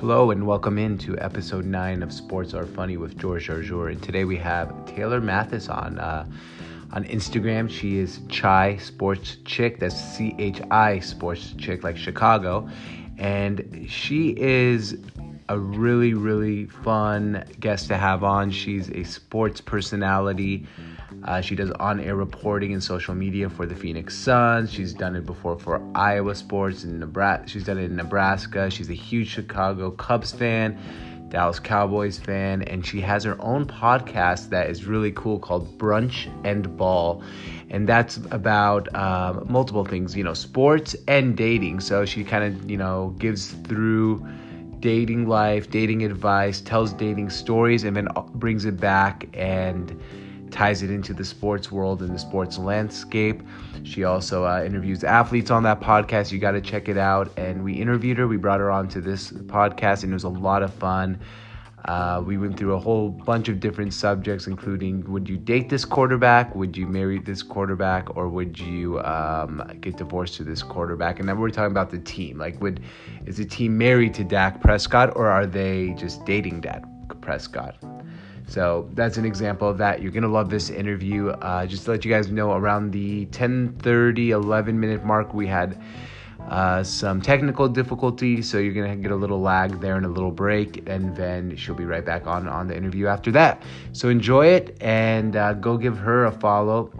Hello and welcome into episode 9 of Sports Are Funny with George Arjour. And today we have Taylor Mathis on uh, on Instagram. She is Chai Sports Chick. That's C H I Sports Chick, like Chicago. And she is a really, really fun guest to have on. She's a sports personality. Uh, she does on air reporting and social media for the Phoenix Suns. She's done it before for Iowa Sports in Nebraska. She's done it in Nebraska. She's a huge Chicago Cubs fan, Dallas Cowboys fan, and she has her own podcast that is really cool called Brunch and Ball. And that's about um, multiple things, you know, sports and dating. So she kind of, you know, gives through dating life, dating advice, tells dating stories, and then brings it back and ties it into the sports world and the sports landscape. She also uh, interviews athletes on that podcast. You got to check it out. And we interviewed her. We brought her on to this podcast, and it was a lot of fun. Uh, we went through a whole bunch of different subjects, including would you date this quarterback? Would you marry this quarterback? Or would you um, get divorced to this quarterback? And then we're talking about the team. Like, would is the team married to Dak Prescott, or are they just dating Dak Prescott? So that's an example of that. You're gonna love this interview. Uh, just to let you guys know, around the 10:30, 11 minute mark, we had uh, some technical difficulties, so you're gonna get a little lag there and a little break, and then she'll be right back on on the interview after that. So enjoy it and uh, go give her a follow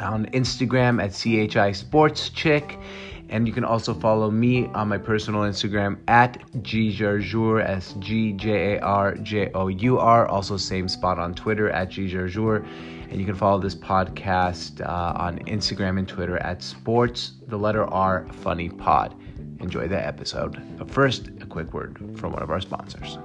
on Instagram at chi sports chick and you can also follow me on my personal Instagram at gjarjour, S G J A R J O U R. Also, same spot on Twitter at gjarjour. And you can follow this podcast uh, on Instagram and Twitter at sports, the letter R, funny pod. Enjoy the episode. But first, a quick word from one of our sponsors.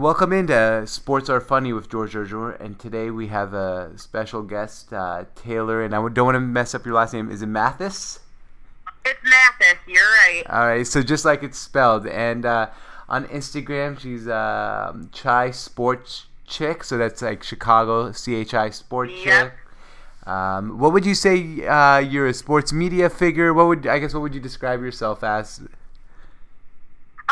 Welcome into Sports Are Funny with George Arjour, and today we have a special guest, uh, Taylor, and I don't want to mess up your last name. Is it Mathis? It's Mathis. You're right. All right, so just like it's spelled, and uh, on Instagram she's uh, Chai Sports Chick, so that's like Chicago C H I Sports yep. Chick. Um, what would you say? Uh, you're a sports media figure. What would I guess? What would you describe yourself as?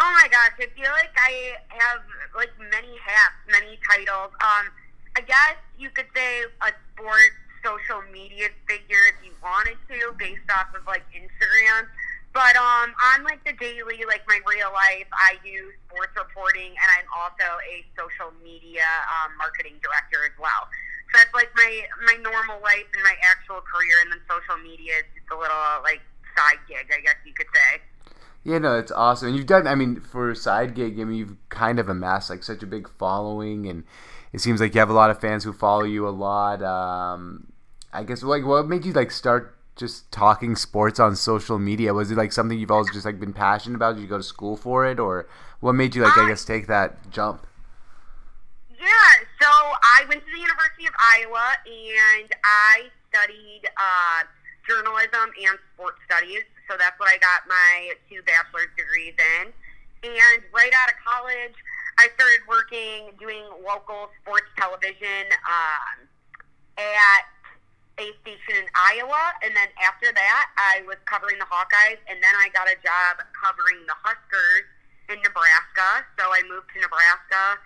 Oh my gosh, I feel like I have like many hats, many titles. Um, I guess you could say a sports social media figure if you wanted to, based off of like Instagram. But um, on like the daily, like my real life, I do sports reporting, and I'm also a social media um, marketing director as well. So that's like my my normal life and my actual career, and then social media is just a little like side gig, I guess you could say. Yeah, no, it's awesome. And you've done, I mean, for a side gig, I mean, you've kind of amassed like such a big following, and it seems like you have a lot of fans who follow you a lot. Um, I guess, like, what made you like start just talking sports on social media? Was it like something you've always just like been passionate about? Did you go to school for it, or what made you like, I guess, take that jump? Yeah, so I went to the University of Iowa, and I studied uh, journalism and sports studies so that's what I got my two bachelor's degrees in. And right out of college, I started working doing local sports television um, at a station in Iowa. And then after that, I was covering the Hawkeyes. And then I got a job covering the Huskers in Nebraska. So I moved to Nebraska.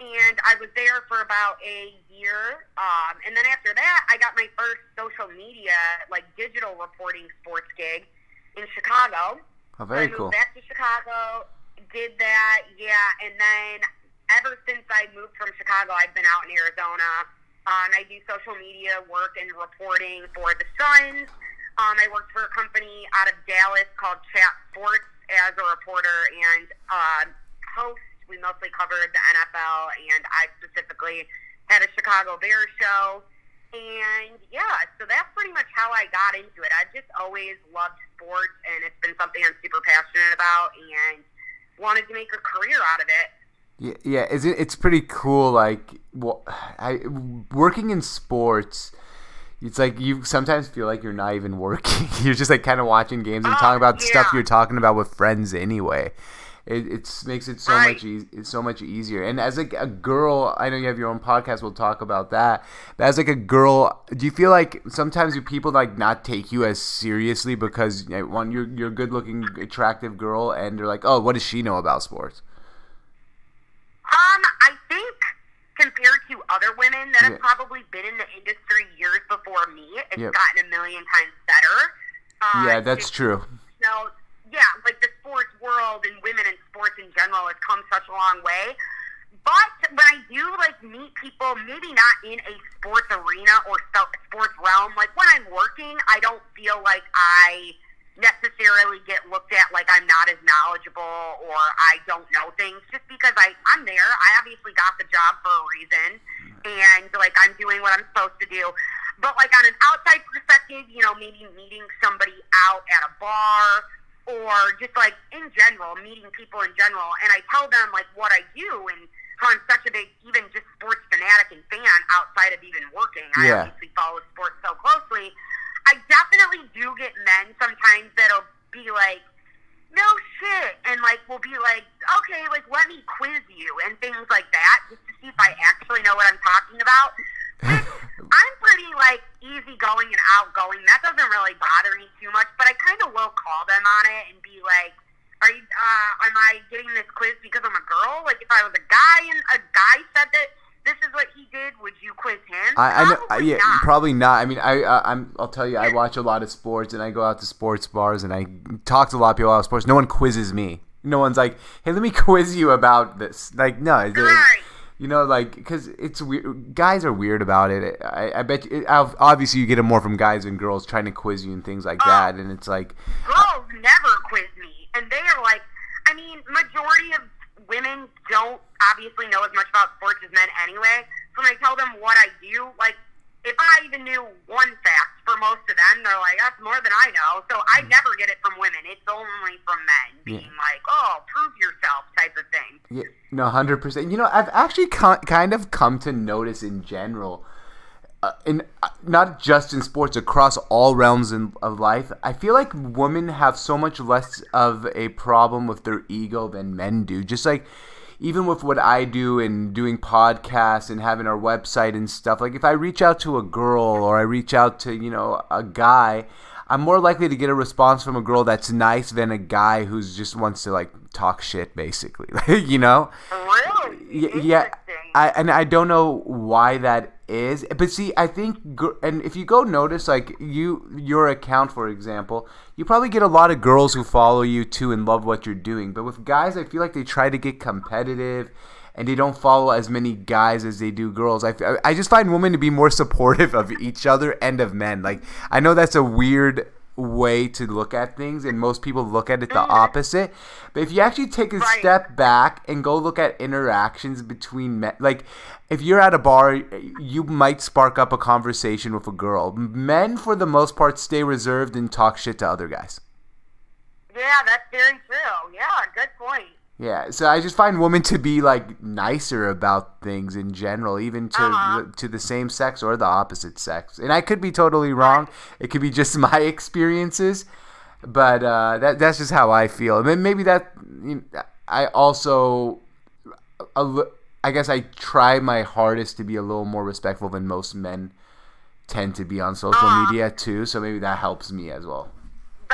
And I was there for about a year. Um, and then after that, I got my first social media, like digital reporting sports gig in Chicago. Oh, very I moved cool. Back to Chicago, did that, yeah, and then ever since I moved from Chicago, I've been out in Arizona. Um, I do social media work and reporting for the Suns. Um, I worked for a company out of Dallas called Chat Sports as a reporter and uh, host. We mostly covered the NFL, and I specifically had a Chicago Bears show. And yeah, so that's pretty much how I got into it. I've just always loved sports, and it's been something I'm super passionate about, and wanted to make a career out of it. Yeah, yeah, is it? It's pretty cool. Like, well, I working in sports. it's like you sometimes feel like you're not even working. you're just like kind of watching games and Oh, talking about stuff you're talking about with friends anyway. It it's makes it so Right. much e- it's so much easier. And as like a girl, I know you have your own podcast. We'll talk about that. But as like a girl, do you feel like sometimes do people like not take you as seriously because you know, one you're you're a good looking, attractive girl, and they're like, oh, what does she know about sports? Um, I think compared to other women that Yeah. have probably been in the industry years before me, it's Yep. gotten a million times better. Uh, yeah, that's true. So yeah, like the sports world and women in sports in general has come such a long way. But when I do like meet people, maybe not in a sports arena or sports realm, like when I'm working, I don't feel like I necessarily get looked at like I'm not as knowledgeable or I don't know things just because I, I'm there. I obviously got the job for a reason and like I'm doing what I'm supposed to do. But like on an outside perspective, you know, maybe meeting somebody out at a bar or just like in general, meeting people in general, and I tell them like what I do and how I'm such a big, even just sports fanatic and fan outside of even working. I obviously follow sports so closely. I definitely do get men sometimes that'll be like, no shit, and like will be like, okay, like let me quiz you and things like that, just to see if I actually know what I'm talking about. I'm pretty like easygoing and outgoing. That doesn't really bother me too much, but I kind of will call them on it and be like, "Are you? Uh, am I getting this quiz because I'm a girl? Like, if I was a guy and a guy said that this is what he did, would you quiz him? I, I know, I, Probably yeah, not. probably not. I mean, I, I, I'm, I'll tell you, I watch a lot of sports, and I go out to sports bars, and I talk to a lot of people about sports. No one quizzes me. No one's like, "Hey, let me quiz you about this." Like, no, Right. You know, like, because it's weird. Guys are weird about it. I, I bet. You, obviously, you get it more from guys and girls trying to quiz you and things like Oh. that, and it's like, girls never quiz me, and they are like, I mean, majority of women don't obviously know as much about sports as men anyway. So when I tell them what I do, like, if I even knew one fact for most of them, they're like, that's more than I know. So I never get it from women. It's only from men being Yeah. like, oh, prove yourself type of thing. Yeah, no, hundred percent. You know, I've actually ki- kind of come to notice in general, uh, in uh, not just in sports, across all realms in, of life. I feel like women have so much less of a problem with their ego than men do. Just like even with what I do and doing podcasts and having our website and stuff. Like if I reach out to a girl or I reach out to you know a guy. I'm more likely to get a response from a girl that's nice than a guy who's just wants to like talk shit, basically. you know? Really? Yeah. I and I don't know why that is, but see, I think, and if you go notice, like you, your account, for example, you probably get a lot of girls who follow you too and love what you're doing. But with guys, I feel like they try to get competitive. And they don't follow as many guys as they do girls. I, I just find women to be more supportive of each other and of men. Like I know that's a weird way to look at things, and most people look at it the mm-hmm. opposite. But if you actually take a Right. step back and go look at interactions between men, like if you're at a bar, you might spark up a conversation with a girl. Men, for the most part, stay reserved and talk shit to other guys. yeah, that's very true. Yeah, good point. Yeah, so I just find women to be like nicer about things in general, even to Uh-huh. to the same sex or the opposite sex. And I could be totally wrong. It could be just my experiences, but uh, that that's just how I feel. And then maybe that you know, I also, I guess I try my hardest to be a little more respectful than most men tend to be on social Uh-huh. media too. So maybe that helps me as well.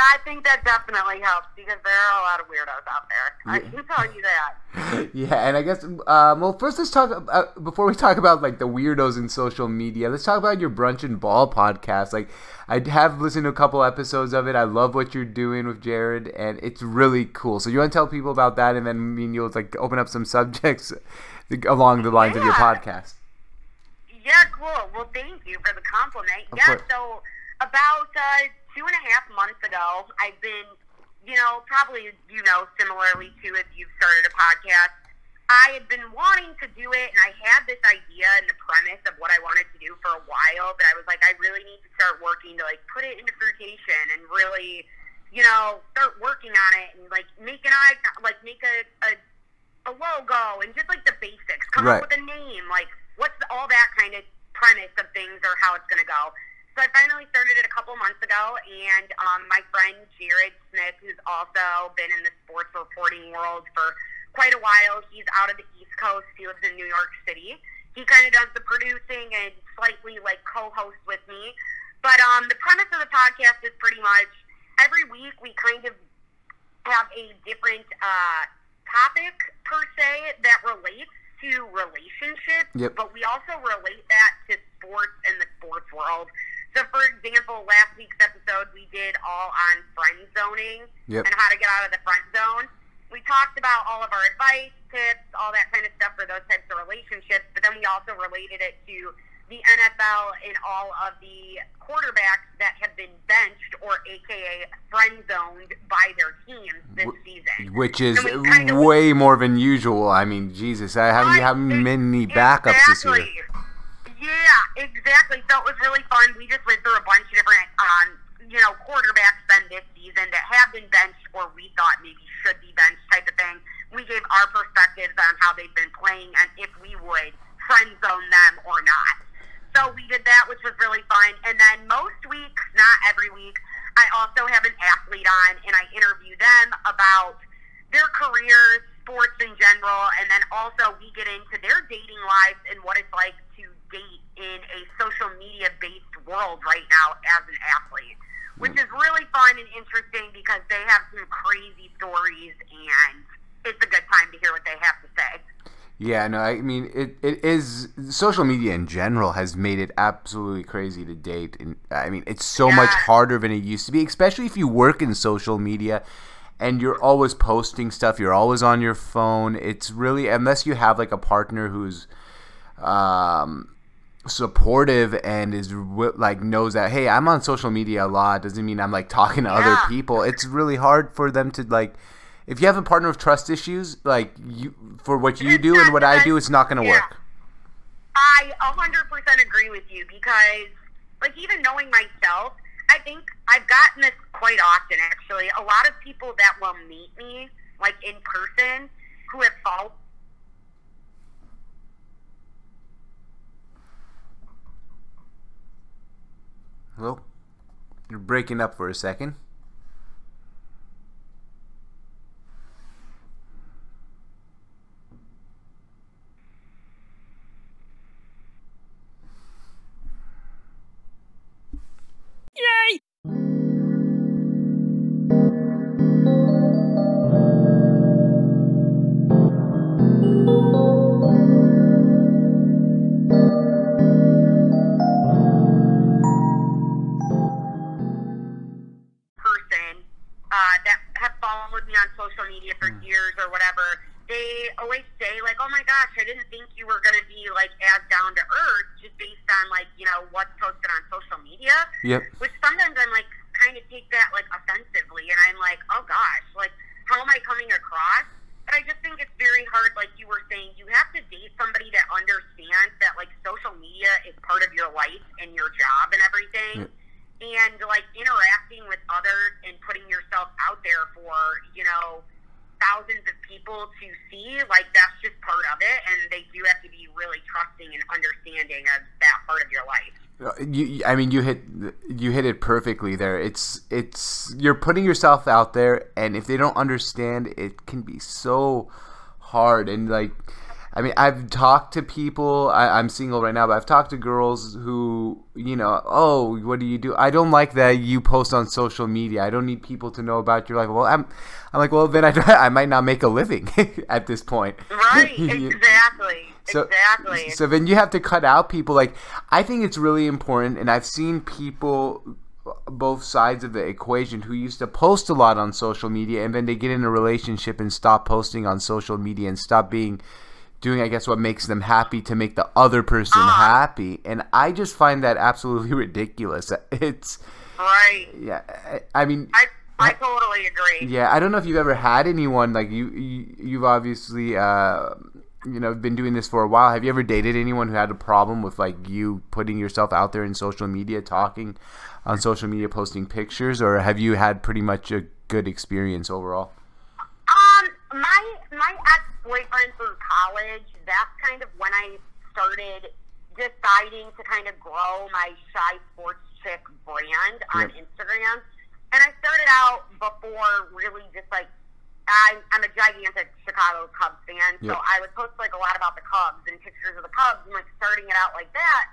I think that definitely helps because there are a lot of weirdos out there. I can tell you that. yeah, and I guess um, well, first let's talk uh, before we talk about like the weirdos in social media. Let's talk about your brunch and ball podcast. Like, I have listened to a couple episodes of it. I love what you're doing with Jared, and it's really cool. So you want to tell people about that, and then me and you'll like open up some subjects along the lines of your podcast. Yeah, cool. Well, thank you for the compliment. Of yeah, course. so about uh, two and a half months ago, I've been, you know, probably, you know, similarly to if you've started a podcast, I had been wanting to do it, and I had this idea and the premise of what I wanted to do for a while, but I was like, I really need to start working to, like, put it into fruition and really, you know, start working on it and, like, make an icon, like, make a, a a logo and just like the basics. Come Right. up with a name, like what's the, all that kind of premise of things or how it's going to go. So I finally started it a couple months ago, and um, my friend Jared Smith, who's also been in the sports reporting world for quite a while, he's out of the East Coast. He lives in New York City. He kind of does the producing and slightly like co-host with me. But um, the premise of the podcast is pretty much every week we kind of have a different uh, topic per se that relates to relationships, Yep. but we also relate that to sports and the sports world. So, for example, last week's episode we did all on friend zoning Yep. and how to get out of the friend zone. We talked about all of our advice, tips, all that kind of stuff for those types of relationships, but then we also related it to the NFL and all of the quarterbacks that have been benched or AKA friend zoned by their teams this Wh- season. Which is kind of- way more than usual. I mean, Jesus, I haven't how many ex- backups this year. Yeah, exactly. So it was really fun. We just went through a bunch of different, um, you know, quarterbacks then this season that have been benched or we thought maybe should be benched type of thing. We gave our perspectives on how they've been playing and if we would friend zone them or not. So we did that, which was really fun. And then most weeks, not every week, I also have an athlete on and I interview them about their careers, sports in general, and then also we get into their dating lives and what it's like date in a social media based world right now as an athlete, which is really fun and interesting because they have some crazy stories and it's a good time to hear what they have to say. Yeah, no, I mean it, it is social media in general has made it absolutely crazy to date and I mean it's so much harder than it used to be, especially if you work in social media and you're always posting stuff, you're always on your phone. It's really unless you have like a partner who's um supportive and is like knows that hey, I'm on social media a lot doesn't mean I'm like talking to other people. It's really hard for them to like if you have a partner with trust issues, like you for what you It's do and what I do, it's not going to yeah. work. I 100% agree with you because, like, even knowing myself, I think I've gotten this quite often, actually. A lot of people that will meet me, like, in person, who have followed Hello? You're breaking up for a second. person for mm. years or whatever, they always say like, "Oh my gosh, I didn't think you were gonna be like as down to earth just based on like you know what's posted on social media." Yep. Which sometimes I'm like kind of take that like offensively, and I'm like, "Oh gosh, like how am I coming across?" But I just think it's very hard, like you were saying, you have to date somebody that understands that like social media is part of your life and your job and everything and like interacting with others and putting yourself out there for you know thousands of people to see like that's just part of it and they do have to be really trusting and understanding of that part of your life You, I mean, you hit you hit it perfectly there. It's it's you're putting yourself out there, and if they don't understand, it can be so hard. And like, I mean, I've talked to people. I, I'm single right now, but I've talked to girls who, you know, oh, what do you do? I don't like that you post on social media. I don't need people to know about your life. Well, I'm, I'm like, well, then I, I might not make a living at this point. right exactly so, exactly So then you have to cut out people. Like I think it's really important, and I've seen people both sides of the equation who used to post a lot on social media, and then they get in a relationship and stop posting on social media and stop being doing, I guess, what makes them happy to make the other person Ah. happy. And I just find that absolutely ridiculous. It's right yeah. I, I mean. i i totally agree Yeah, I don't know if you've ever had anyone like you. you you've obviously, uh, you know, been doing this for a while. Have you ever dated anyone who had a problem with like you putting yourself out there in social media, talking on social media, posting pictures, or have you had pretty much a good experience overall? Um, my my ex boyfriend through college. That's kind of when I started deciding to kind of grow my shy sports chick brand on yep. Instagram. And I started out before really just like I'm, I'm a gigantic Chicago Cubs fan, so yep. I would post like a lot about the Cubs and pictures of the Cubs and like starting it out like that.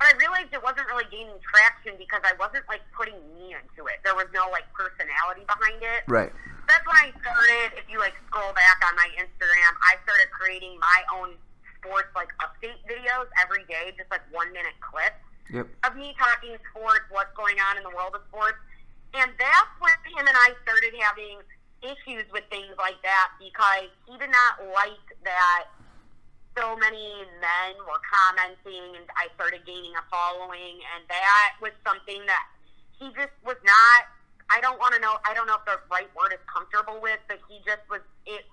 But I realized it wasn't really gaining traction because I wasn't like putting me into it. There was no like personality behind it. Right. That's when I started. If you like scroll back on my Instagram, I started creating my own sports like update videos every day, just like one minute clips yep. of me talking sports, what's going on in the world of sports. And that's when him and I started having issues with things like that because he did not like that so many men were commenting, and I started gaining a following, and that was something that he just was not. I don't want to know. I don't know if the right word is comfortable with, but he just was. It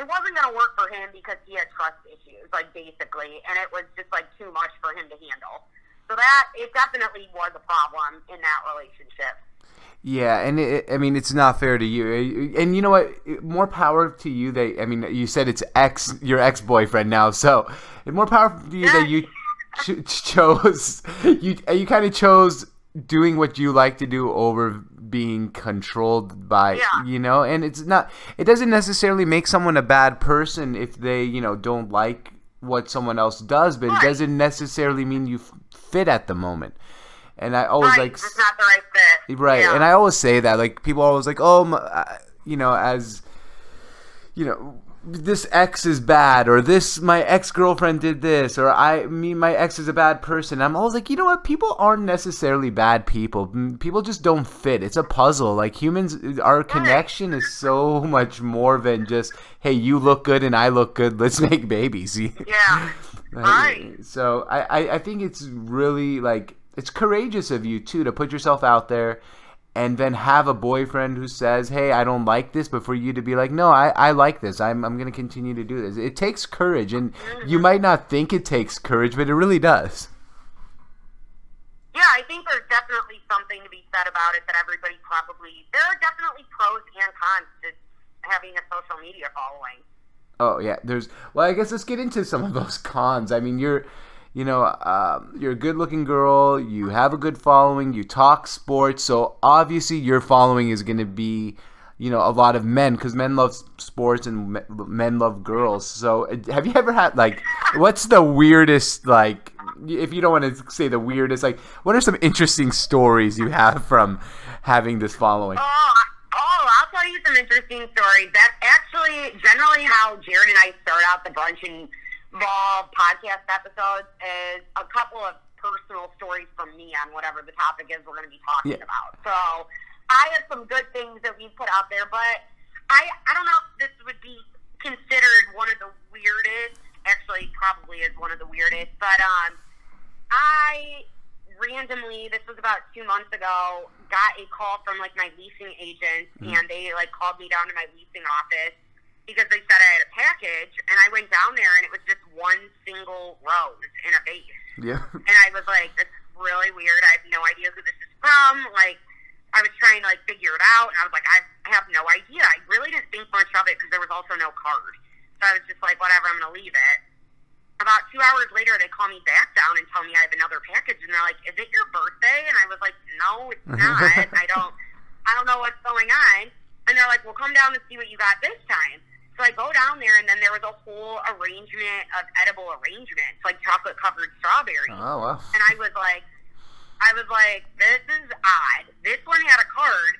it wasn't going to work for him because he had trust issues, like basically, and it was just like too much for him to handle. So that it definitely was a problem in that relationship. Yeah, and it, I mean it's not fair to you. And you know what? More power to you. That I mean, you said it's ex your ex boyfriend now, so more power to you that you ch- chose you you kind of chose doing what you like to do over being controlled by yeah. you know. And it's not. It doesn't necessarily make someone a bad person if they you know don't like what someone else does, but right. it doesn't necessarily mean you fit at the moment. And I always right. like it's not the right fit. Right. Yeah. And I always say that like people are always like, "Oh, my, uh, you know, as you know, this ex is bad or this my ex-girlfriend did this or I me my ex is a bad person." I'm always like, "You know what? People aren't necessarily bad people. People just don't fit. It's a puzzle. Like humans our connection is so much more than just, "Hey, you look good and I look good. Let's make babies." yeah. Right. So I, I, I think it's really like it's courageous of you too to put yourself out there and then have a boyfriend who says, "Hey, I don't like this," but for you to be like, "No, I, I like this. I'm I'm going to continue to do this." It takes courage, and you mm-hmm. might not think it takes courage, but it really does. Yeah, I think there's definitely something to be said about it that everybody probably there are definitely pros and cons to having a social media following. Oh yeah, there's well, I guess let's get into some of those cons. I mean, you're you know, um, you're a good looking girl, you have a good following, you talk sports, so obviously your following is going to be, you know, a lot of men because men love sports and men love girls. So uh, have you ever had, like, what's the weirdest, like, if you don't want to say the weirdest, like, what are some interesting stories you have from having this following? Oh, oh, I'll tell you some interesting stories. That's actually generally how Jared and I start out the brunch and Raw podcast episodes is a couple of personal stories from me on whatever the topic is we're going to be talking yeah. about. So I have some good things that we put out there, but I I don't know if this would be considered one of the weirdest. Actually, probably is one of the weirdest. But um, I randomly, this was about two months ago, got a call from like my leasing agent, mm-hmm. and they like called me down to my leasing office because they said I had a package, and I went down there, and it was just one single rose in a vase. Yeah. And I was like, "That's really weird. I have no idea who this is from." Like, I was trying to like figure it out, and I was like, "I have no idea." I really didn't think much of it because there was also no card. So I was just like, "Whatever, I'm gonna leave it." About two hours later, they call me back down and tell me I have another package, and they're like, "Is it your birthday?" And I was like, "No, it's not. I don't, I don't know what's going on." And they're like, "Well, come down and see what you got this time." So I go down there, and then there was a whole arrangement of edible arrangements, like chocolate covered strawberries. Oh wow! And I was like, I was like, this is odd. This one had a card,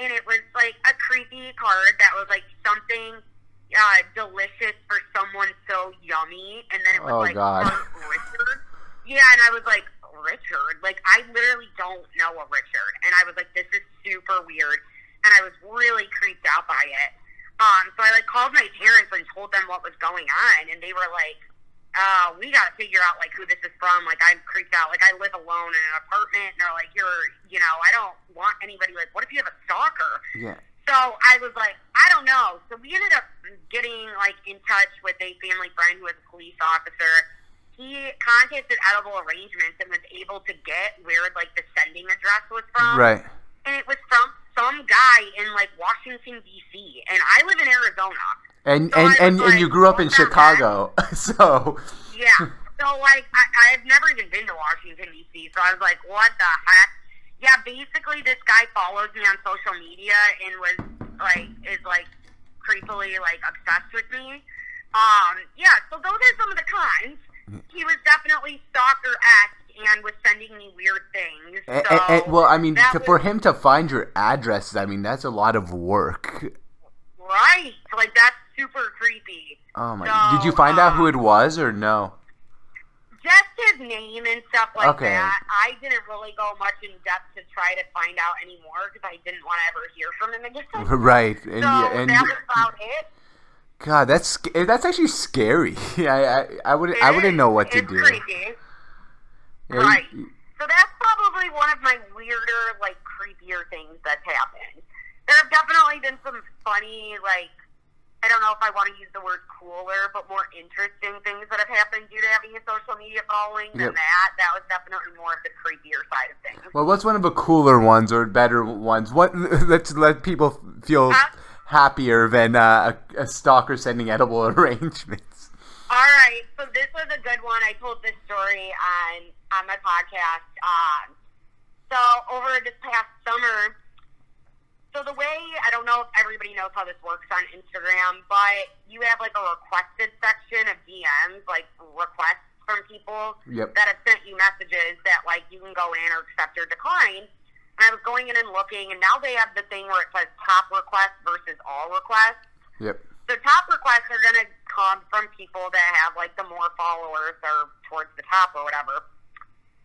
and it was like a creepy card that was like something uh, delicious for someone so yummy, and then it was oh, like God. Richard. Yeah, and I was like, Richard. Like I literally don't know a Richard, and I was like, this is super weird, and I was really creeped out by it. Um, so I like called my parents and told them what was going on, and they were like, uh, we got to figure out like who this is from. Like I'm creeped out. Like I live alone in an apartment, and they're like, you're, you know, I don't want anybody. Like, what if you have a stalker? Yeah. So I was like, I don't know. So we ended up getting like in touch with a family friend who was a police officer. He contacted Edible Arrangements and was able to get where like the sending address was from. Right. And it was from some guy in like Washington D.C. and I live in Arizona. And so and and, like, and you grew up in Chicago, so yeah. So like I, I've never even been to Washington D.C. So I was like, what the heck? yeah, basically this guy follows me on social media and was like is like creepily like obsessed with me. Um, yeah, so those are some of the cons. He was definitely stalker esque and was sending me weird things. So And- and- well, I mean, to, was- for him to find your addresses, I mean, that's a lot of work. right, like that's super creepy. Oh my! So, Did you find out who um, it was or no? just his name and stuff like Okay. that. I didn't really go much in depth to try to find out anymore because I didn't want to ever hear from him again. Right, and so and that was about it. God, that's that's actually scary. I I, I wouldn't I wouldn't know what to do. Creepy. Yeah, you- Right. So that's probably one of my weirder, like creepier things that's happened. There have definitely been some funny, like I don't know if I want to use the word cooler, but more interesting things that have happened due to having a social media following Yep. than that. That was definitely more of the creepier side of things. Well, what's one of the cooler ones or better ones? What let's let people feel Huh? happier than uh, a, a stalker sending edible arrangements. All right, so this was a good one. I told this story on on my podcast. Um, so over this past summer, so the way I don't know if everybody knows how this works on Instagram, but you have like a requested section of DMs, like requests from people Yep. that have sent you messages that like you can go in or accept or decline. And I was going in and looking, and now they have the thing where it says top requests versus all requests. Yep. The top requests are going to come from people that have like the more followers or towards the top or whatever.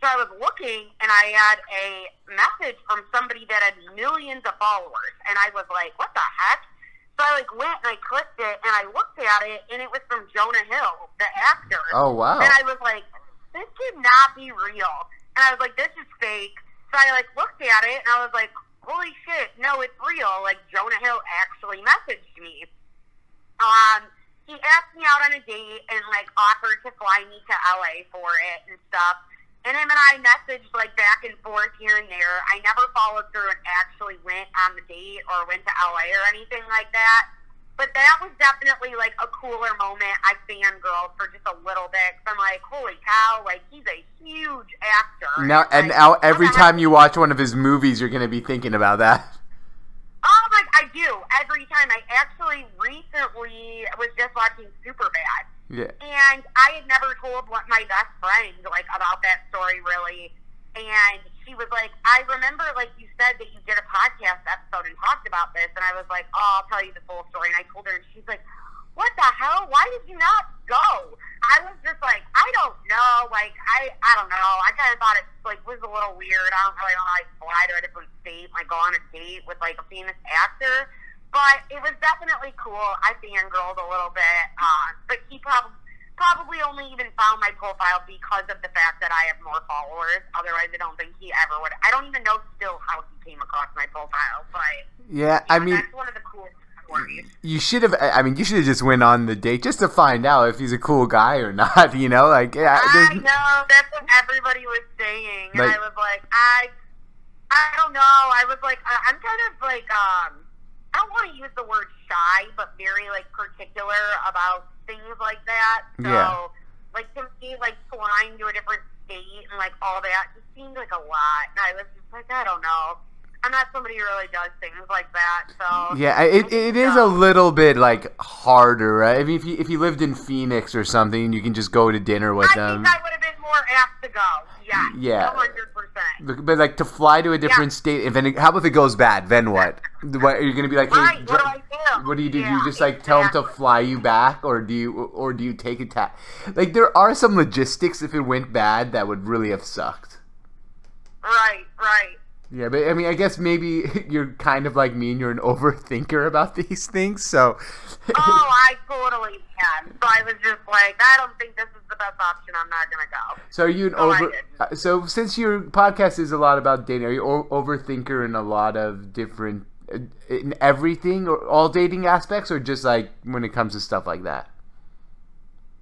So I was looking and I had a message from somebody that had millions of followers and I was like, what the heck? So I like went and I clicked it and I looked at it and it was from Jonah Hill, the actor. Oh wow. And I was like, this cannot be real. And I was like, this is fake. So I like looked at it and I was like, holy shit, no, it's real. Like Jonah Hill actually messaged me. Um, he asked me out on a date and like offered to fly me to LA for it and stuff. And him and I messaged like back and forth here and there. I never followed through and actually went on the date or went to LA or anything like that. But that was definitely like a cooler moment. I fangirled for just a little bit. I'm like, holy cow! Like he's a huge actor. now and like, now every time you watch one of his movies, you're gonna be thinking about that. Oh my! I do every time. I actually recently was just watching Superbad. Yeah. And I had never told what my best friend like about that story really. And she was like, I remember like you said that you did a podcast episode and talked about this and I was like, Oh, I'll tell you the full story and I told her and she's like, What the hell? Why did you not go? I was just like, I don't know, like I I don't know. I kinda thought it like was a little weird. I don't really want to like fly to a different state, like go on a date with like a famous actor. But it was definitely cool. I fangirled a little bit. Uh, but he probably probably only even found my profile because of the fact that I have more followers. Otherwise, I don't think he ever would. I don't even know still how he came across my profile. But Yeah. I mean, that's one of the coolest stories. you should have. I mean, you should have just went on the date just to find out if he's a cool guy or not. You know, like yeah. I know that's what everybody was saying, and Like- I was like, I, I don't know. I was like, I- I'm kind of like, um, I don't want to use the word shy, but very like particular about things like that. So, Yeah. like to me, like flying to a different state and like all that just seemed like a lot, and I was just like, I don't know. I'm not somebody who really does things like that, so Yeah, it, it is a little bit like harder, right? I mean, if you if you lived in Phoenix or something, you can just go to dinner with them. I them. think I would have been more apt to go. Yeah, Yeah. hundred percent. But, but, like to fly to a different state, and then how about if it goes bad? Then what? What are you gonna be like? Hey, Right? What do I do? what do you do? do you just like tell them to fly you back, or do you or do you take a ta- Like there are some logistics if it went bad that would really have sucked. Right, right. Yeah, but I mean, I guess maybe you're kind of like me, and you're an overthinker about these things. So, Oh, I totally am. So I was just like, I don't think this is the best option. I'm not gonna go. so are you an I over? uh, So since your podcast is a lot about dating, are you o- overthinker in a lot of different uh, in everything or all dating aspects, or just like when it comes to stuff like that?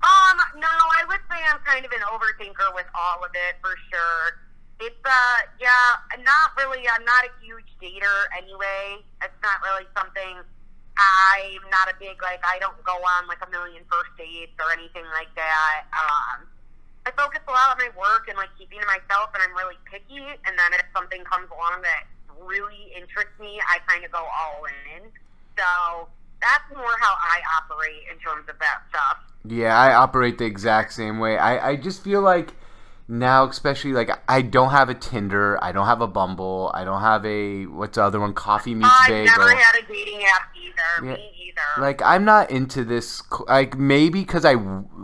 Um, no, I would say I'm kind of an overthinker with all of it for sure. It's uh, yeah, not really. I'm not a huge dater anyway. It's not really something. I'm not a big like. I don't go on like a million first dates or anything like that. Um, I focus a lot on my work and like keeping to myself, and I'm really picky. And then if something comes along that really interests me, I kind of go all in. So that's more how I operate in terms of that stuff. Yeah, I operate the exact same way. I, I just feel like now, especially like I don't have a Tinder, I don't have a Bumble, I don't have a what's the other one, Coffee Meets I've Bagel. never had a dating app either. Yeah. Me either. like I'm not into this. Like maybe because I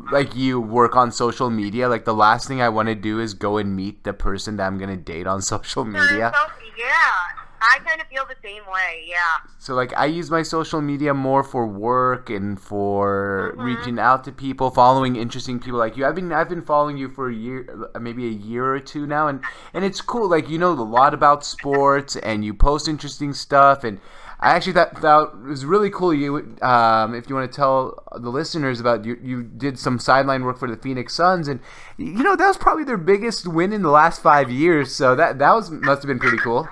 like you work on social media. Like the last thing I want to do is go and meet the person that I'm gonna date on social media. So, yeah, I kind of feel the same way. Yeah. So like I use my social media more for work and for Mhm. reaching out to people, following interesting people like you. I've been I've been following you for a year, maybe a year or two now, and and it's cool. Like you know a lot about sports, and you post interesting stuff. And I actually thought that was really cool. You um, if you want to tell the listeners about you, you did some sideline work for the Phoenix Suns, and you know that was probably their biggest win in the last five years. So that that was must have been pretty cool.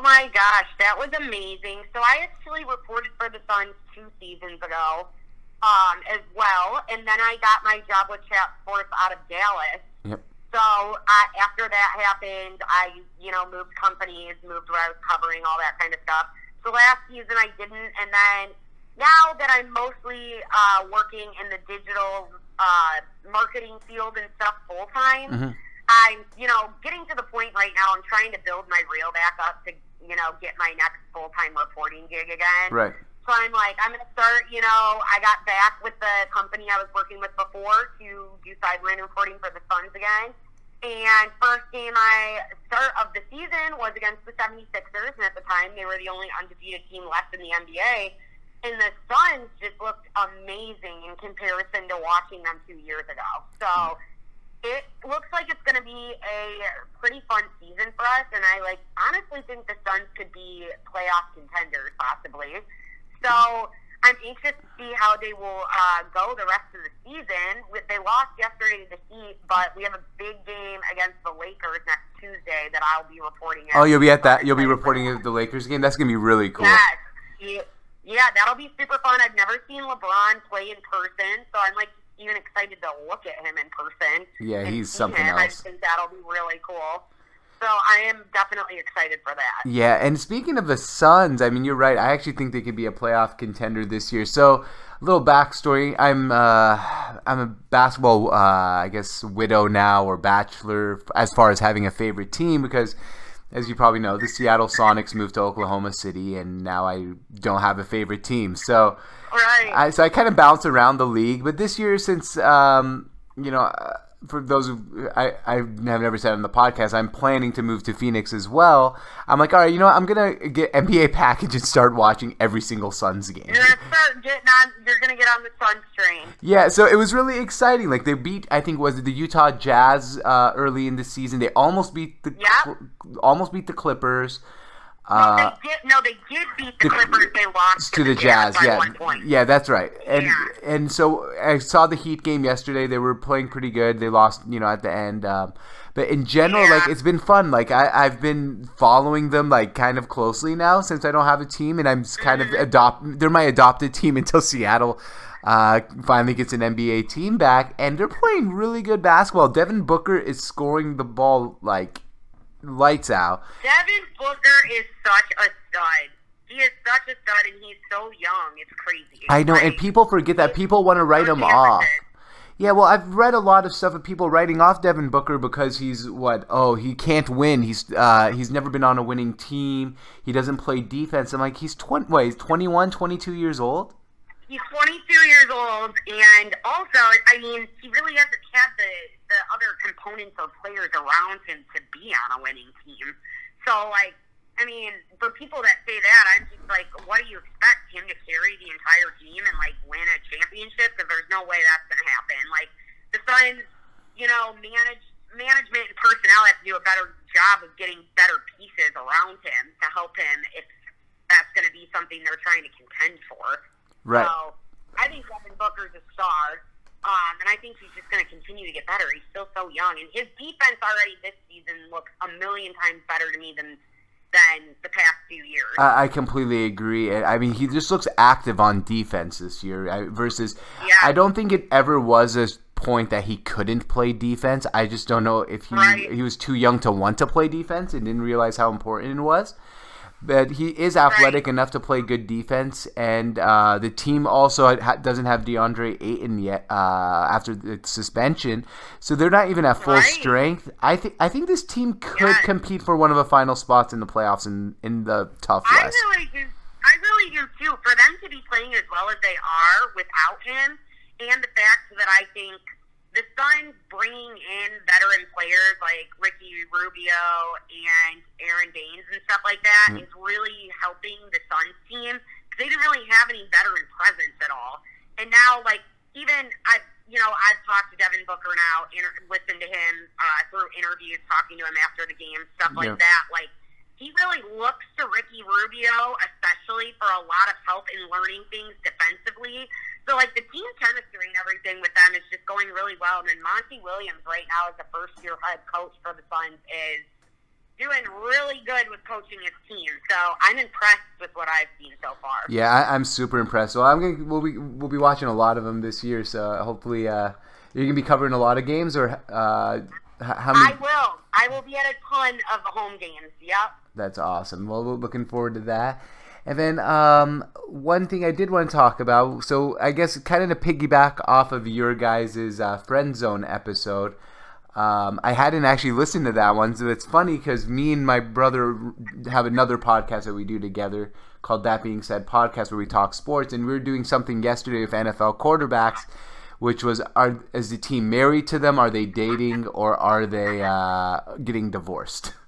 Oh my gosh, that was amazing. So I actually reported for the Suns two seasons ago, um, as well, and then I got my job with Chat Sports out of Dallas. Yep. So uh, after that happened, I you know moved companies, moved where I was covering all that kind of stuff. So last season I didn't, and then now that I'm mostly uh, working in the digital uh, marketing field and stuff full time. Mhm. I'm, you know, getting to the point right now. I'm trying to build my reel back up to, you know, get my next full time reporting gig again. Right. So I'm like, I'm going to start, you know, I got back with the company I was working with before to do sideline reporting for the Suns again. And first game I start of the season was against the 76ers, and at the time they were the only undefeated team left in the NBA. And the Suns just looked amazing in comparison to watching them two years ago. So it looks like it's going to be a pretty fun season for us, and I like honestly think the Suns could be playoff contenders possibly. So I'm anxious to see how they will uh, go the rest of the season. They lost yesterday to the Heat, but we have a big game against the Lakers next Tuesday that I'll be reporting. Oh, you'll be at that. You'll be reporting at the Lakers game. That's gonna be really cool. Yes. Yeah, that'll be super fun. I've never seen LeBron play in person, so I'm like even excited to look at him in person. Yeah, he's something him. I else. think that'll be really cool. So I am definitely excited for that. Yeah, and speaking of the Suns, I mean, you're right. I actually think they could be a playoff contender this year. So, a little backstory: I'm uh, I'm a basketball, uh, I guess, widow now or bachelor as far as having a favorite team because, as you probably know, the Seattle Sonics moved to Oklahoma City, and now I don't have a favorite team. So, Right. I, so I kind of bounce around the league, but this year, since um, you know, uh, for those who I I have never said on the podcast, I'm planning to move to Phoenix as well. I'm like, all right, you know, what? I'm gonna get NBA package and start watching every single Suns game. you're gonna start getting on. You're gonna get on the Suns train. Yeah, so it was really exciting. Like they beat, I think, was it the Utah Jazz uh, early in the season? They almost beat the Yeah. Cl- almost beat the Clippers. No, Uh, they did. No, they did beat the the- Clippers. They lost to the Jazz, by yeah, yeah, that's right. And Yeah. and so I saw the Heat game yesterday. They were playing pretty good. They lost, you know, at the end. Um, but in general, Yeah. like it's been fun. Like I I've been following them like kind of closely now since I don't have a team, and I'm kind Mm-hmm. of adopt. They're my adopted team until Seattle. Uh, finally gets an NBA team back, and they're playing really good basketball. Devin Booker is scoring the ball like lights out. Devin Booker is such a stud. He is such a stud, and he's so young. It's crazy. I know, and people forget that. People want to write him off. Yeah, well, I've read a lot of stuff of people writing off Devin Booker because he's what? Oh, he can't win. He's uh, he's never been on a winning team. He doesn't play defense. I'm like, he's 20, what, he's 21, 22 years old? He's 22 years old, and also, I mean, he really hasn't had the the other components of players around him to be on a winning team. So, like, I mean, for people that say that, I'm just like, what do you expect him to carry the entire team and like win a championship? Because there's no way that's going to happen. Like, the Suns, you know, manage management and personnel have to do a better job of getting better pieces around him to help him if that's going to be something they're trying to contend for. Right. So I think Devin Booker's a star, um, and I think he's just going to continue to get better. He's still so young, and his defense already this season looks a million times better to me than than the past few years. I, I completely agree. I mean, he just looks active on defense this year I, versus. Yeah. I don't think it ever was as point that he couldn't play defense. I just don't know if he Right. he was too young to want to play defense and didn't realize how important it was. But he is athletic enough to play good defense, and uh, the team also ha- doesn't have DeAndre Ayton yet uh, after the suspension, so they're not even at full Right. strength. I think I think this team could Yeah. compete for one of the final spots in the playoffs in in the tough I West. really do. I really do too. For them to be playing as well as they are without him, and the fact that I think the Suns bringing in veteran players like Ricky Rubio and Aron Baynes and stuff like that is Mm. really helping the Suns team because they didn't really have any veteran presence at all. And now, like even I, you know, I've talked to Devin Booker now, inter- listened to him uh, through interviews, talking to him after the game, stuff like Yeah. that. Like he really looks to Ricky Rubio, especially for a lot of help in learning things defensively. So, like, the team chemistry and everything with them is just going really well. And then Monty Williams, right now, as the first year head coach for the Suns, is doing really good with coaching his team. So, I'm impressed with what I've seen so far. Yeah, I, I'm super impressed. Well, I'm gonna we'll be we'll be watching a lot of them this year, so hopefully uh, you're gonna be covering a lot of games, or uh, how I will. I will be at a ton of home games. Yep. That's awesome. Well, we're looking forward to that. And then um, one thing I did want to talk about, so I guess kind of to piggyback off of your guys' uh, friend zone episode. Um, I hadn't actually listened to that one, so it's funny because me and my brother have another podcast that we do together called That Being Said podcast, where we talk sports, and we were doing something yesterday with NFL quarterbacks, which was: Are is the team married to them? Are they dating, or are they uh, getting divorced?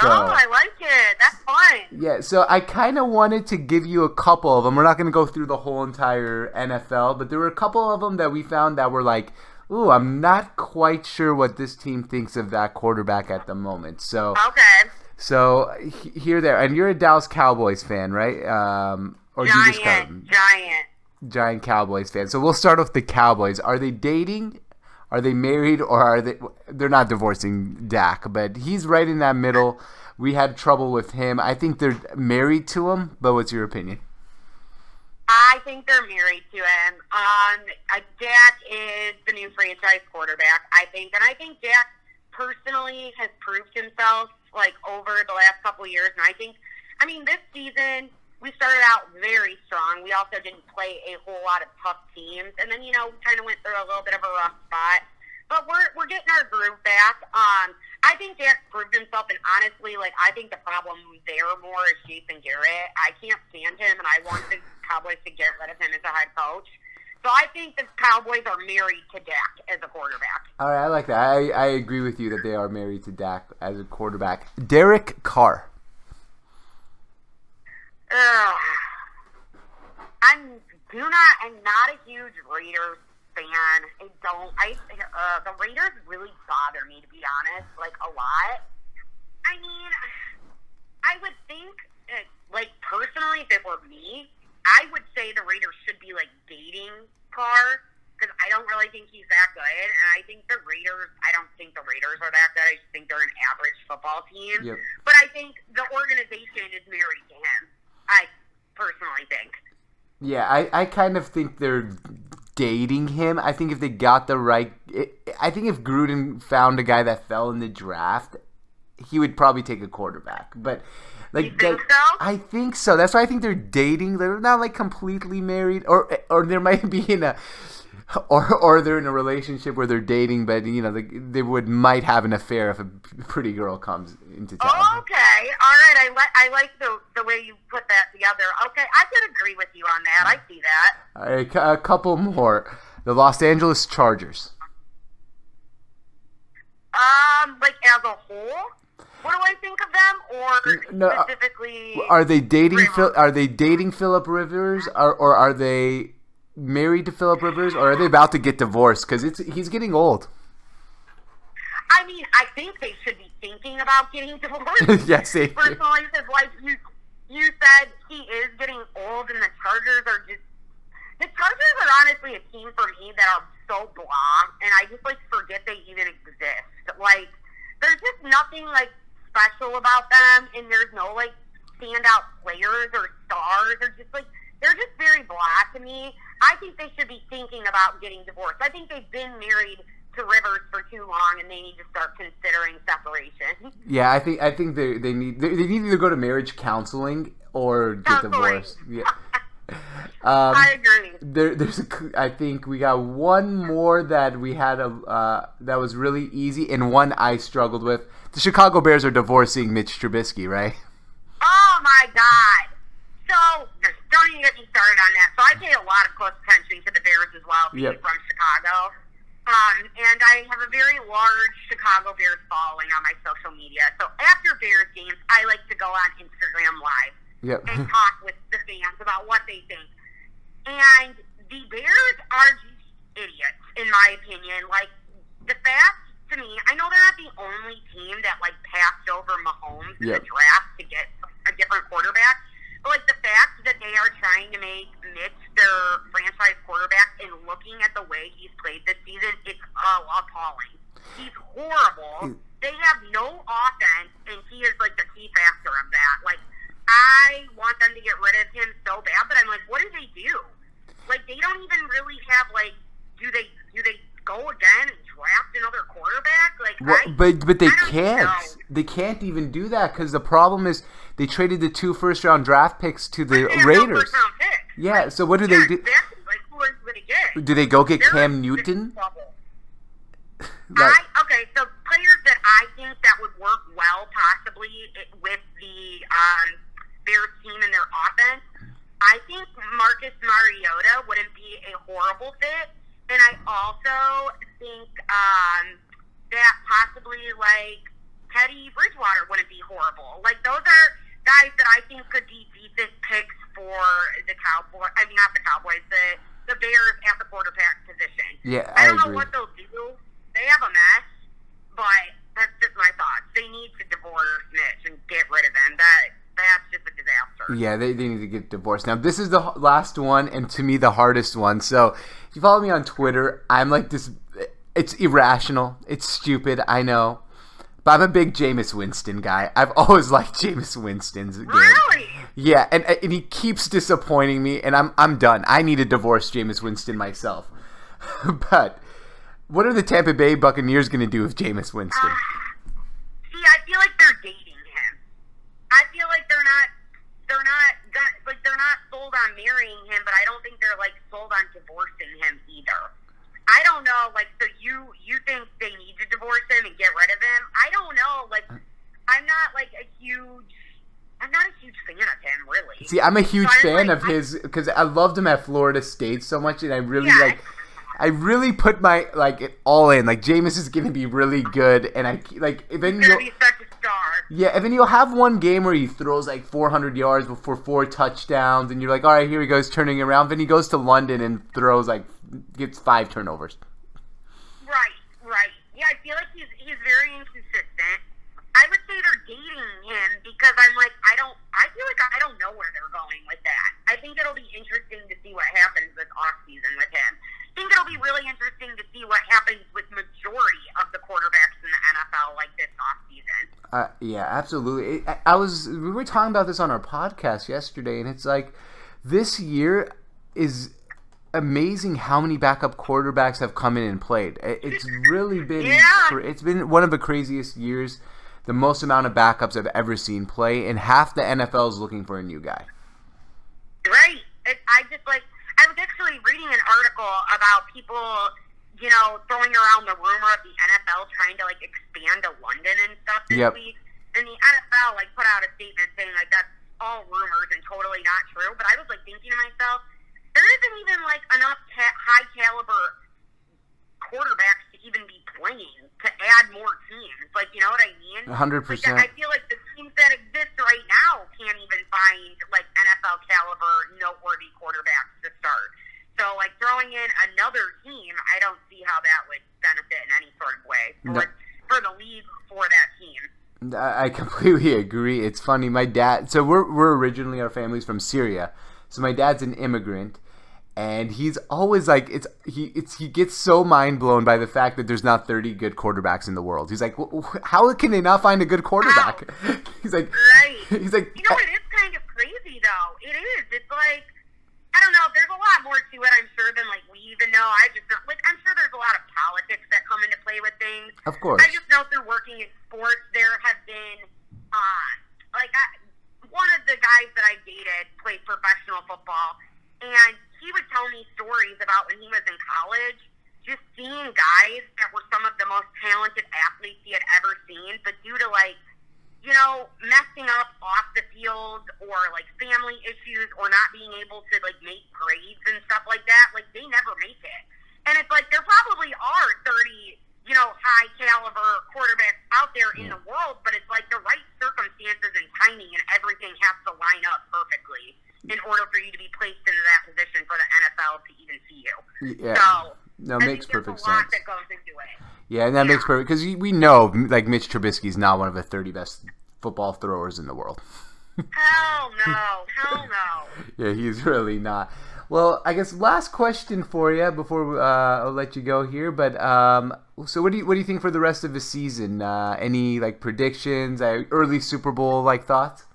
So, oh, I like it. That's fun. yeah, so I kind of wanted to give you a couple of them. We're not going to go through the whole entire NFL, but there were a couple of them that we found that were like, ooh, I'm not quite sure what this team thinks of that quarterback at the moment. So, Okay. so he- here, there, and you're a Dallas Cowboys fan, right? Um, or do you just Giant, giant. giant Cowboys fan? So we'll start off the Cowboys. Are they dating? Are they married or are they? They're not divorcing Dak, but he's right in that middle. We had trouble with him. I think they're married to him. But what's your opinion? I think they're married to him. Um, uh, Dak is the new franchise quarterback, I think, and I think Dak personally has proved himself like over the last couple of years. And I think, I mean, this season we started out very strong. We also didn't play a whole lot of tough teams, and then you know kind of went through a little bit of a rough spot. But we're we're getting our groove back. Um, I think Dak proved himself, and honestly, like I think the problem there more is Jason Garrett. I can't stand him, and I want the Cowboys to get rid of him as a head coach. So I think the Cowboys are married to Dak as a quarterback. All right, I like that. I, I agree with you that they are married to Dak as a quarterback. Derek Carr. Ugh. I'm do not. I'm not a huge Raiders fan. I don't. I uh, the Raiders really bother me to be honest, like a lot. I mean, I would think, uh, like personally, if it were me, I would say the Raiders should be like dating Carr because I don't really think he's that good, and I think the Raiders. I don't think the Raiders are that good. I just think they're an average football team. Yep. But I think the organization is married to him. I personally think. Yeah, I, I kind of think they're dating him. I think if they got the right, I think if Gruden found a guy that fell in the draft, he would probably take a quarterback. But like, You think so? I think so. That's why I think they're dating. They're not like completely married, or or there might be in a. Or, or they're in a relationship where they're dating, but you know they, they would might have an affair if a pretty girl comes into town. Oh, okay, all right. I like I like the the way you put that together. Okay, I could agree with you on that. I see that. All right, a couple more. The Los Angeles Chargers. Um, like as a whole, what do I think of them, or No, uh, specifically? Are they dating? Phil, are they dating Philip Rivers, or, or are they married to Philip Rivers, or are they about to get divorced? Because it's he's getting old. I mean, I think they should be thinking about getting divorced. yes, they. Personally, because like you, you said he is getting old, and the Chargers are just. The Chargers are honestly a team for me that are so blah, and I just like forget they even exist. Like, there's just nothing like special about them, and there's no like standout players or stars, or just like they're just very blah to me. I think they should be thinking about getting divorced. I think they've been married to Rivers for too long, and they need to start considering separation. Yeah, I think I think they they need they, they need to either go to marriage counseling or get Counseling. divorced. Yeah. Um, I agree. there, there's a, I think we got one more that we had a uh, that was really easy, and one I struggled with. The Chicago Bears are divorcing Mitch Trubisky, right? Oh my God! So don't even get me started on that. So I pay a lot of close attention to the Bears as well, being Yep. from Chicago. Um, and I have a very large Chicago Bears following on my social media. So after Bears games, I like to go on Instagram Live Yep. and talk with the fans about what they think. And the Bears are just idiots, in my opinion. Like the fact to me, I know they're not the only team that like passed over Mahomes in the draft to get a different quarterback. Like the fact that they are trying to make Mitch their franchise quarterback and looking at the way he's played this season, it's uh, appalling. He's horrible. They have no offense, and he is like the key factor of that. Like, I want them to get rid of him so bad, but I'm like, what do they do? Like, they don't even really have like, do they do they go again and draft another quarterback? Like, Well, I, but but they can't. know. They can't even do that because the problem is they traded the two first round draft picks to the Raiders. Yeah. So what do Yeah, they do? Exactly. Like, who are you going to get? Do they go get They're Cam Newton? Like, I okay, so players that I think that would work well, possibly with the um, Bears team and their offense. I think Marcus Mariota wouldn't be a horrible fit, and I also think um, that possibly like Teddy Bridgewater wouldn't be horrible. Like those are guys that I think could be decent picks for the Cowboys. I mean, not the Cowboys, the the Bears at the quarterback position. Yeah, I I don't know what they'll do. They have a mess, but that's just my thoughts. They need to divorce Mitch and get rid of him. That that's just a disaster. Yeah, they, they need to get divorced. Now, this is the last one, and to me, the hardest one. So, if you follow me on Twitter, I'm like this. It's irrational. It's stupid. I know. But I'm a big Jameis Winston guy. I've always liked Jameis Winston's game. Really? Yeah, and, and he keeps disappointing me, and I'm, I'm done. I need to divorce Jameis Winston myself. but what are the Tampa Bay Buccaneers going to do with Jameis Winston? See, I feel like they're dating him. I feel like they're not. They're not got- like they're not sold on marrying him, but I don't think they're like sold on divorcing him either. I don't know. Like, so you you think they need to divorce him and get rid of him? I don't know. Like, uh. I'm not like a huge. I'm not a huge fan of him, really. See, I'm a huge So fan like- of his because I loved him at Florida State so much, and I really Yeah. like. I really put my like it all in. Like Jameis is gonna be really uh-huh. good, and I like if then yeah, and then you'll have one game where he throws like 400 yards before four touchdowns, and you're like, all right, here he goes turning around. Then he goes to London and throws like gets five turnovers. Right, right. Yeah, I feel like he's he's very inconsistent. I would say they're dating him because I'm like I don't I feel like I don't know where they're going with that. I think it'll be interesting to see what happens this off season with him. I think it'll be really interesting to see what happens with majority of the quarterbacks in the NFL like this off season. Uh, yeah, absolutely. I, I was we were talking about this on our podcast yesterday, and it's like this year is amazing how many backup quarterbacks have come in and played. It's really been Yeah. it's been one of the craziest years, the most amount of backups I've ever seen play, and half the NFL is looking for a new guy. Right. It, I just like I was actually reading an article about people, you know, throwing around the rumor of the NFL trying to like expand to London and stuff this Yep. week, and the NFL like put out a statement saying like that's all rumors and totally not true. But I was like thinking to myself, there isn't even like enough ca- high caliber quarterbacks to even be playing to add more teams. Like you know what I mean? Hundred Like, percent. I feel like the teams that exist right now can't even find like NFL caliber noteworthy quarterbacks to start. So like throwing in another team, I don't see how that would benefit in any sort of way for, No. for the league for that team. I I completely agree. It's funny. My dad. So we're we're originally our family's from Syria. So my dad's an immigrant, and he's always like it's he it's he gets so mind blown by the fact that there's not 30 good quarterbacks in the world. He's like, "Wh- wh- how can they not find a good quarterback? he's like, Right. he's like, You know, it is kind of crazy though. It is. It's like I don't know. There's a lot more to it, I'm sure, than like we even know. I just don't- like I'm sure there's a lot of politics that come into play with things. Of course. I just know through working in sports, there have been, uh, like, I, one of the guys that I dated played professional football, and he would tell me stories about when he was in college, just seeing guys that were some of the most talented athletes he had ever seen, but due to, like, you know, messing up off the field or like family issues or not being able to like make grades and stuff like that, like they never make it. And it's like there probably are 30, you know, high caliber quarterbacks out there in the world, but it's like the right circumstances and timing and everything has to line up perfectly in order for you to be placed into that position for the NFL to even see you. Yeah. So No, I makes perfect a lot sense. that goes into it. Yeah, and that makes perfect because we know like Mitch Trubisky's not one of the 30 best football throwers in the world. Hell no, hell no. Yeah, he's really not. Well, I guess last question for you before uh, I'll let you go here. But um, so, what do you what do you think for the rest of the season? Uh, any like predictions? Uh, early Super Bowl like thoughts?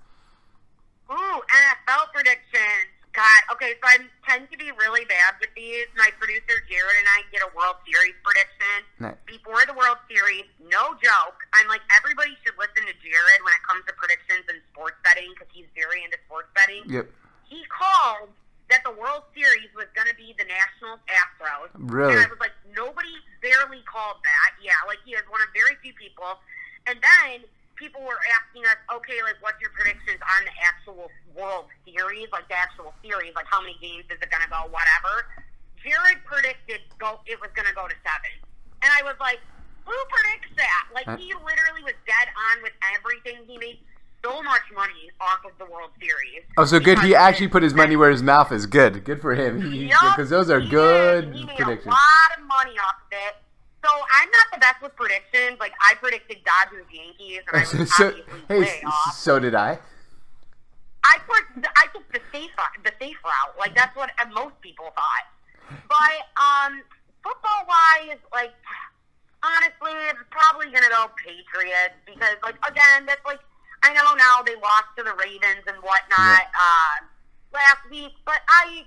Ooh, NFL predictions. God, okay, so I tend to be really bad with these. My producer Jared and I get a World Series prediction Nice. before the World Series. No joke. I'm like everybody should listen to Jared when it comes to predictions and sports betting because he's very into sports betting. Yep. He called that the World Series was going to be the Nationals Astros. Really? And I was like, nobody barely called that. Yeah, like he is one of very few people. And then people were asking us, okay, like what's your predictions on the actual World Series, like the actual series, like how many games is it going to go, whatever. Jared predicted go it was going to go to seven, and I was like, who predicts that? Like Uh, he literally was dead on with everything. He made so much money off of the World Series. Oh, so good. He actually put his money where his mouth is. Good. Good for him. Because those are he good did. He made predictions. a lot of money off of it. So I'm not the best with predictions. Like I predicted Dodgers Yankees, and I was so, hey, way off. so did I. I put I took the safe the safe route. Like that's what most people thought. But um, football wise, like honestly, it's probably gonna go Patriots because like again, that's like I know now they lost to the Ravens and whatnot uh, last week, but I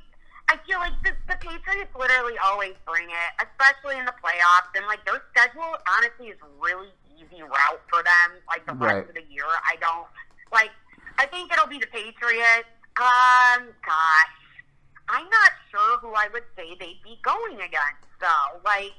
I feel like the, the Patriots literally always bring it, especially in the playoffs. And like their schedule, honestly, is really easy route for them. Like the Right. rest of the year, I don't like. I think it'll be the Patriots. Um, gosh, I'm not sure who I would say they'd be going against. though. like,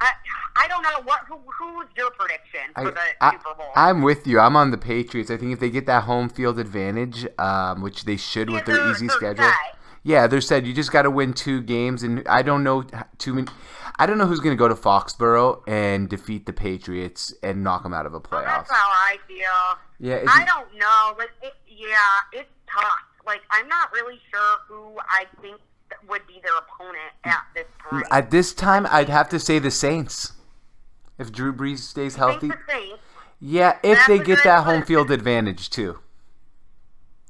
I I don't know what who who's your prediction for the I, Super Bowl? I, am with you. I'm on the Patriots. I think if they get that home field advantage, um, which they should with their easy schedule. set. Yeah, they're said you just got to win two games, and I don't know too many. I don't know who's going to go to Foxborough and defeat the Patriots and knock them out of a Well, playoffs. that's how I feel. Yeah, I don't know. Like, it, yeah, it's tough. Like, I'm not really sure who I think would be their opponent at this point. at this time, I'd have to say the Saints. If Drew Brees stays healthy, yeah, if That's they get that home field advantage too.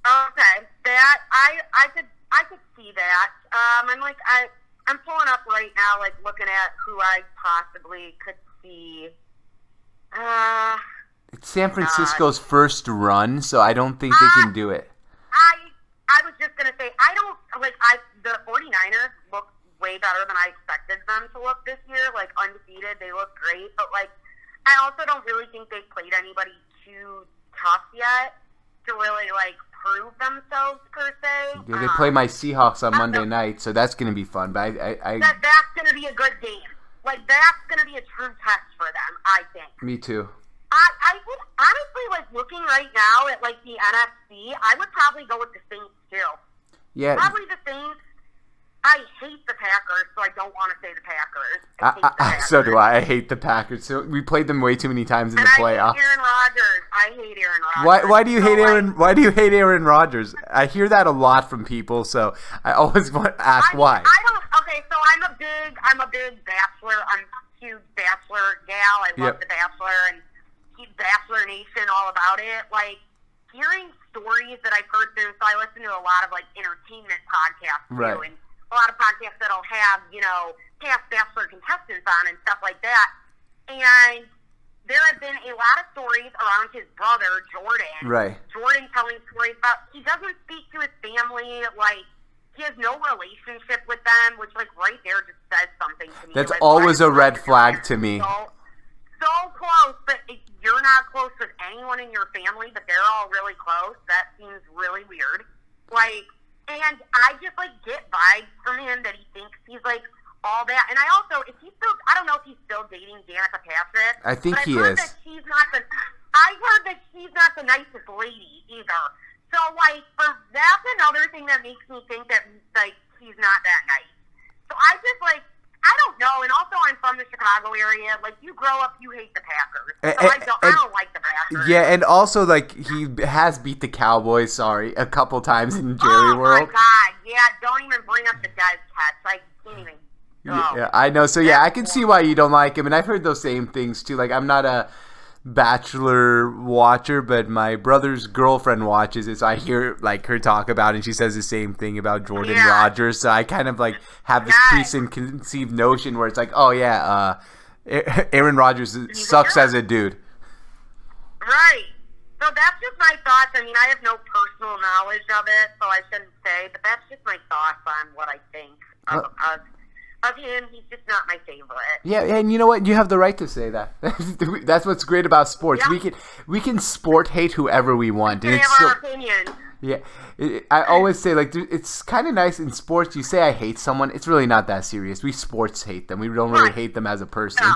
Okay, that I I could I could see that. Um, I'm like I I'm pulling up right now, like looking at who I possibly could see. Uh, It's San Francisco's first run, so I don't think they can do it. I I was just gonna say I don't like I the 49ers look way better than I expected them to look this year. Like undefeated, they look great, but like I also don't really think they've played anybody too tough yet to really like prove themselves per se. Yeah, they Um, play my Seahawks on Monday night, so that's going to be fun. But I, I, I that that's gonna be a good game. Like that's gonna be a true test for them. I think. me too. I, I would honestly like looking right now at like the NFC. I would probably go with the Saints too. Yeah, Probably the Saints. I hate the Packers, so I don't want to say the Packers. I hate I, the Packers. so do I. I hate the Packers. So we played them way too many times in And the I playoffs. Aaron Rodgers. I hate Aaron Rodgers. Why, why do you So, hate Aaron? Why do you hate Aaron Rodgers? I hear that a lot from people, so I always want to ask I why. I don't. Okay, so I'm a big, I'm a big Bachelor. I'm a huge Bachelor gal. I love Yep. the Bachelor and keep Bachelor Nation all about it. Like hearing stories that I've heard through. So I listen to a lot of like entertainment podcasts too, Right. and a lot of podcasts that'll have you know past Bachelor contestants on and stuff like that. And there have been a lot of stories around his brother Jordan. Right. Jordan telling stories about he doesn't speak to his family like he has no relationship with them, which like right there just says something to me. That's Like, always a red flag to me. So, so close, but if you're not close with anyone in your family, but they're all really close. That seems really weird. Like, and I just like get vibes from him that he thinks he's like all that. And I also, if he's still, I don't know if he's still dating Danica Patrick. I think he heard is. That she's not the. I've heard that she's not the nicest lady either. So like, for that's another thing that makes me think that like he's not that nice. So I just like. I don't know, and also I'm from the Chicago area. Like you grow up, you hate the Packers, so And- I don't. I don't like the Packers. Yeah, and also like he has beat the Cowboys. Sorry, a couple times in Jerry oh World. my god! Yeah, don't even bring up the Dez catch. I can't even. Oh. Yeah, I know. So yeah, I can see why you don't like him, and I've heard those same things too. Like I'm not a bachelor watcher, but my brother's girlfriend watches it, so I hear like her talk about it, and she says the same thing about Jordan Yeah. Rodgers. So I kind of like have this Yes. preconceived notion where it's like, oh yeah, uh, Aaron Rodgers sucks jerk. as a dude. Right. So that's just my thoughts. I mean, I have no personal knowledge of it, so I shouldn't say. But that's just my thoughts on what I think of, Uh, of, of him. He's just not my favorite. Yeah, and you know what? You have the right to say that. That's what's great about sports. Yeah. We can we can sport hate whoever we want, We it's so our opinions. Yeah, it- I always say like dude, it's kind of nice in sports. You say I hate someone, it's really not that serious. We sports hate them. We don't really hate them as a person. No.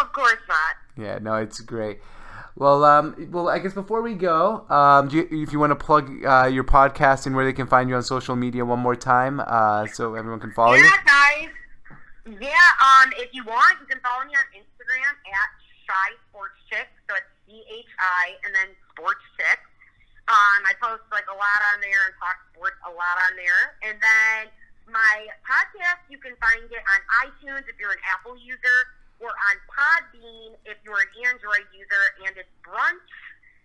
Of course not. Yeah, no, it's great. Well, um, well, I guess before we go, um, you, if you want to plug uh, your podcast and where they can find you on social media one more time, uh, so everyone can follow you. Yeah, guys. Yeah, um, if you want, you can follow me on Instagram at Shy Sports Chick. So it's C H I and then Sports Chick. Um, I post like a lot on there and talk sports a lot on there. And then my podcast, you can find it on iTunes if you're an Apple user, or on Podbean if you're an Android user, and it's brunch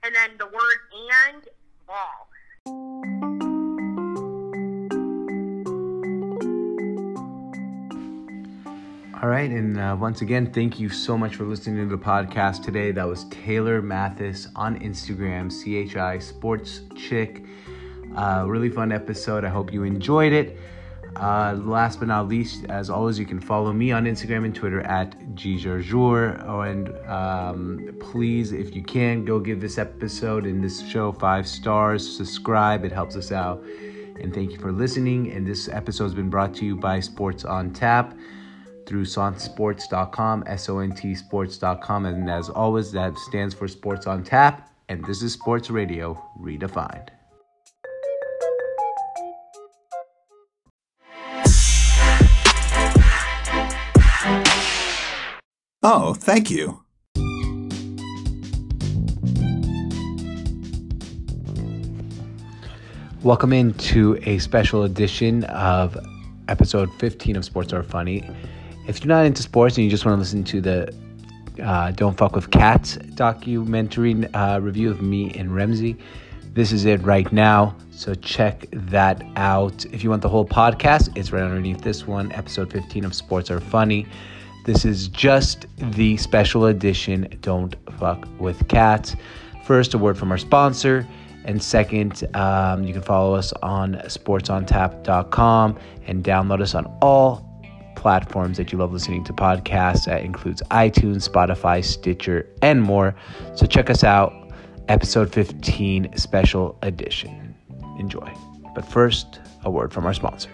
and then the word and ball. All right, and uh, once again, thank you so much for listening to the podcast today. That was Taylor Mathis on Instagram, CHI Sports Chick. Uh, really fun episode. I hope you enjoyed it. Uh, last but not least, as always, you can follow me on Instagram and Twitter at gjarjour. Oh, and um, please, if you can, go give this episode and this show five stars. Subscribe; it helps us out. And thank you for listening. And this episode has been brought to you by Sports on Tap through sonsports.com, S-O-N-T sports.com. And as always, that stands for Sports on Tap. And this is Sports Radio Redefined. Oh, thank you. Welcome into a special edition of episode 15 of Sports Are Funny. If you're not into sports and you just want to listen to the uh, Don't Fuck with Cats documentary uh, review of me and Remzi, this is it right now. So check that out. If you want the whole podcast, it's right underneath this one, episode 15 of Sports Are Funny. This is just the special edition Don't Fuck with Cats. First, a word from our sponsor. And second, um, you can follow us on sportsontap.com and download us on all platforms that you love listening to podcasts. That includes iTunes, Spotify, Stitcher, and more. So check us out, episode 15, special edition. Enjoy. But first, a word from our sponsor.